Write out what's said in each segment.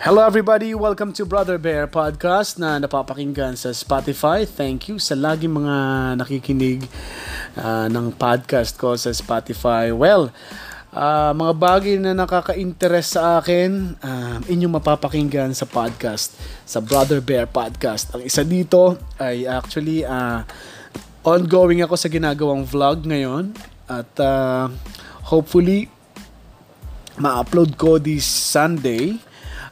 Hello everybody, welcome to Brother Bear Podcast na napapakinggan sa Spotify. Thank you sa lagi mga nakikinig uh, ng podcast ko sa Spotify. Well, uh, mga bagay na nakaka-interest sa akin, uh, inyong mapapakinggan sa podcast, sa Brother Bear Podcast. Ang isa dito ay actually uh, ongoing ako sa ginagawang vlog ngayon at uh, hopefully ma-upload ko this Sunday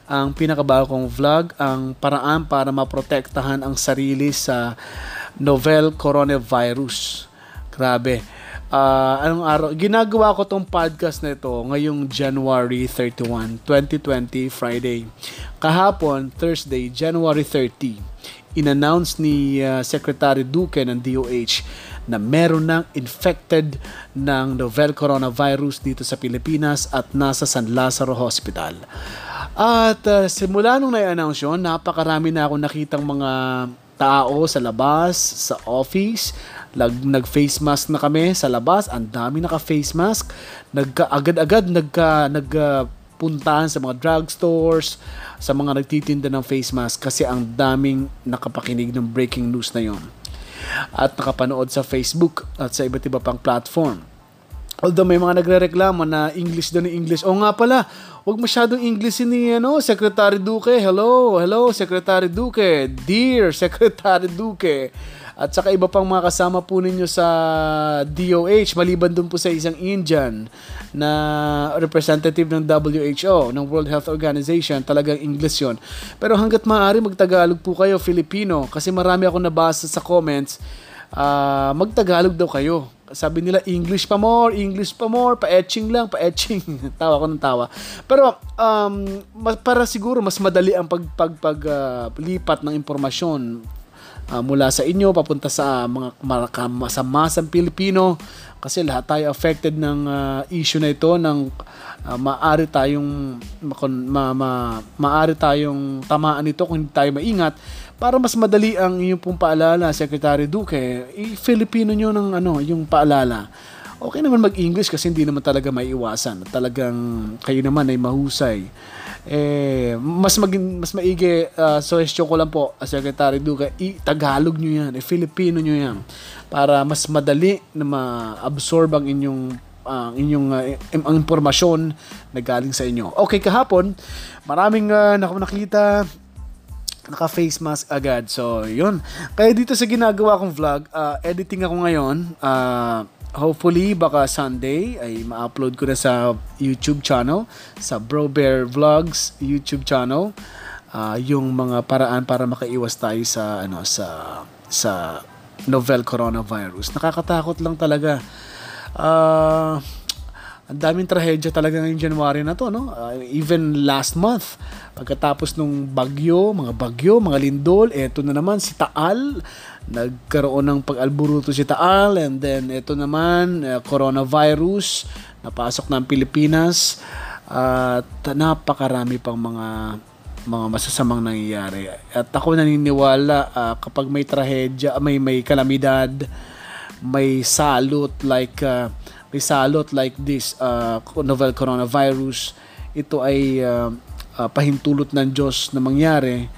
ang pinakabago kong vlog, ang paraan para maprotektahan ang sarili sa novel coronavirus. Grabe. Uh, anong araw? Ginagawa ko tong podcast na ito ngayong January 31, 2020, Friday. Kahapon, Thursday, January 30, inannounce ni uh, Secretary Duque ng DOH na meron ng infected ng novel coronavirus dito sa Pilipinas at nasa San Lazaro Hospital. At uh, simula nung na-announce yun, napakarami na ako nakitang mga tao sa labas, sa office, nag, nag-face mask na kami sa labas, ang dami naka-face mask, nagka, agad-agad nagka, nagka puntahan sa mga drugstores, sa mga nagtitinda ng face mask kasi ang daming nakapakinig ng breaking news na yon at nakapanood sa Facebook at sa iba't iba pang platform. Although may mga nagrereklamo na English doon English. O nga pala, wag masyadong English ni ano, Secretary Duque. Hello, hello Secretary Duque. Dear Secretary Duque. At saka iba pang mga kasama po ninyo sa DOH, maliban dun po sa isang Indian na representative ng WHO, ng World Health Organization, talagang English yon. Pero hanggat maaari magtagalog po kayo, Filipino, kasi marami ako nabasa sa comments, uh, magtagalog daw kayo sabi nila English pa more, English pa more, pa-etching lang, pa-etching. tawa ko ng tawa. Pero um, para siguro mas madali ang pag pag, pag uh, lipat ng impormasyon uh, mula sa inyo papunta sa mga masamasang Pilipino kasi lahat tayo affected ng uh, issue na ito ng uh, maari tayong ma, ma, maari tayong tamaan nito kung hindi tayo maingat para mas madali ang inyong pong paalala, Secretary Duque, i-Filipino nyo ng ano, yung paalala. Okay naman mag-English kasi hindi naman talaga may iwasan. Talagang kayo naman ay mahusay. Eh, mas maging mas maigi uh, suggestion ko lang po, Secretary Duque, i-Tagalog nyo yan, i-Filipino nyo yan para mas madali na ma-absorb ang inyong ang uh, inyong uh, ang impormasyon na galing sa inyo. Okay, kahapon, maraming uh, nakita naka-face mask agad. So, yun. Kaya dito sa ginagawa kong vlog, uh, editing ako ngayon. Uh, hopefully, baka Sunday ay ma-upload ko na sa YouTube channel, sa Bro Bear Vlogs YouTube channel. Uh, yung mga paraan para makaiwas tayo sa ano sa sa novel coronavirus. Nakakatakot lang talaga. Uh, ang daming trahedya talaga ngayong January na to, no? Uh, even last month, pagkatapos nung bagyo, mga bagyo, mga lindol, eto na naman si Taal, nagkaroon ng pag-alburuto si Taal, and then eto naman, uh, coronavirus, napasok ng Pilipinas, at uh, napakarami pang mga mga masasamang nangyayari. At ako naniniwala uh, kapag may trahedya, may may kalamidad, may salot like uh, may salot like this uh, novel coronavirus, ito ay uh, uh, pahintulot ng Diyos na mangyari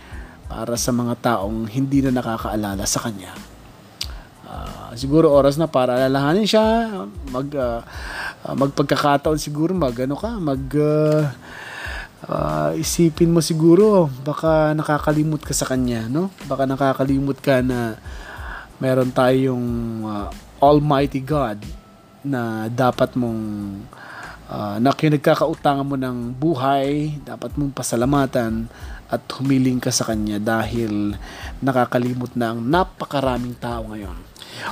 para sa mga taong hindi na nakakaalala sa Kanya. Uh, siguro oras na para alalahanin siya, mag, uh, uh, magpagkakataon siguro, mag, ano ka, mag, uh, uh, isipin mo siguro, baka nakakalimot ka sa Kanya, no? Baka nakakalimot ka na meron tayong uh, Almighty God na dapat mong uh, na kinagkakautangan mo ng buhay, dapat mong pasalamatan at humiling ka sa Kanya dahil nakakalimot na ang napakaraming tao ngayon.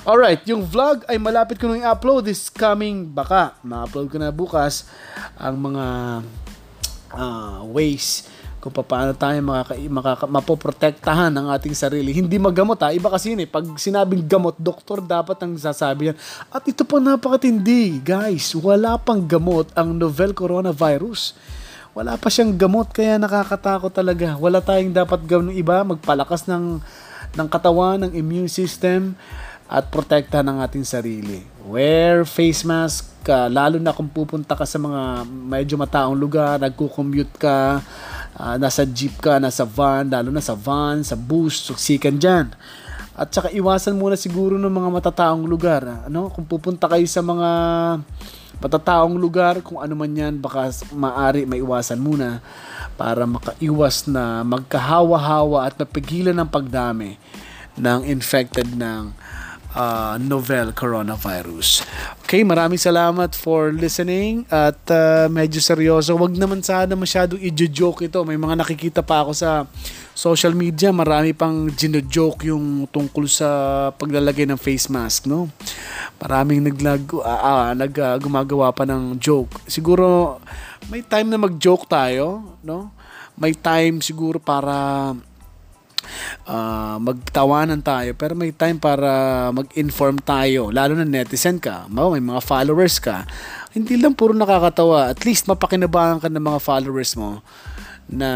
Alright, yung vlog ay malapit ko nung i-upload this coming baka ma-upload ko na bukas ang mga uh, ways kung paano tayo makaka, makaka, mapoprotektahan ang ating sarili. Hindi magamot ha. Iba kasi yun eh. Pag sinabing gamot, doktor dapat ang sasabi yan. At ito pa napakatindi. Guys, wala pang gamot ang novel coronavirus. Wala pa siyang gamot kaya nakakatakot talaga. Wala tayong dapat gawin iba. Magpalakas ng, ng katawan, ng immune system at protektahan ang ating sarili. Wear face mask, ka, lalo na kung pupunta ka sa mga medyo mataong lugar, nagko-commute ka, uh, nasa jeep ka, nasa van, lalo na sa van, sa bus, suksikan dyan. At saka iwasan muna siguro ng mga matataong lugar. Ano? Kung pupunta kayo sa mga matataong lugar, kung ano man yan, baka maari maiwasan muna para makaiwas na magkahawa-hawa at mapigilan ng pagdami ng infected ng uh, novel coronavirus. Okay, maraming salamat for listening at uh, medyo seryoso. Wag naman sana masyadong i-joke ito. May mga nakikita pa ako sa social media, marami pang gino-joke yung tungkol sa paglalagay ng face mask, no? Maraming naglag uh, uh, nag uh, gumagawa pa ng joke. Siguro may time na mag-joke tayo, no? May time siguro para uh, magtawanan tayo pero may time para mag-inform tayo lalo na netizen ka. May mga followers ka. Hindi lang puro nakakatawa at least mapakinabangan ka ng mga followers mo na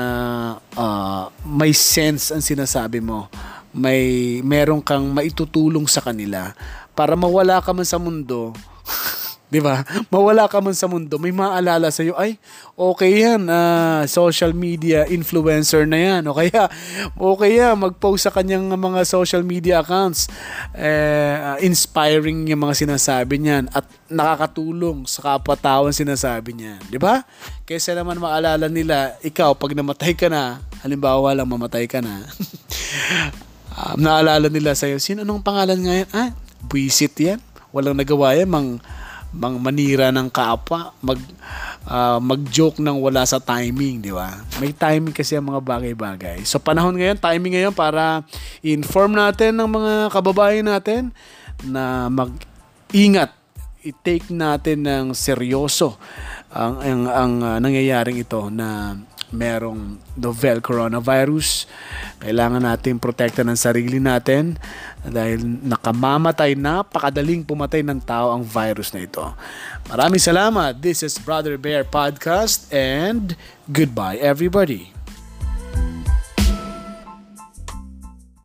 uh, may sense ang sinasabi mo. May meron kang maitutulong sa kanila. Para mawala ka man sa mundo 'di ba? Mawala ka man sa mundo, may maalala sa iyo, ay okay yan, uh, social media influencer na yan. O kaya okay yan, mag-post sa kanyang mga social media accounts. Eh, uh, inspiring yung mga sinasabi niyan at nakakatulong sa kapwa-tao sinasabi niyan, 'di ba? Kaysa naman maalala nila, ikaw pag namatay ka na, halimbawa lang mamatay ka na. um, naalala nila sa iyo, sino anong pangalan ngayon? Ah, buisit yan. Walang nagawa yan, mang mang manira ng kapwa, mag uh, mag-joke nang wala sa timing, di ba? May timing kasi ang mga bagay-bagay. So panahon ngayon, timing ngayon para inform natin ng mga kababayan natin na mag-ingat, i-take natin ng seryoso ang ang, ang uh, nangyayaring ito na merong novel coronavirus. Kailangan natin protektahan ng sarili natin dahil nakamamatay, napakadaling pumatay ng tao ang virus na ito. Maraming salamat. This is Brother Bear Podcast and goodbye everybody.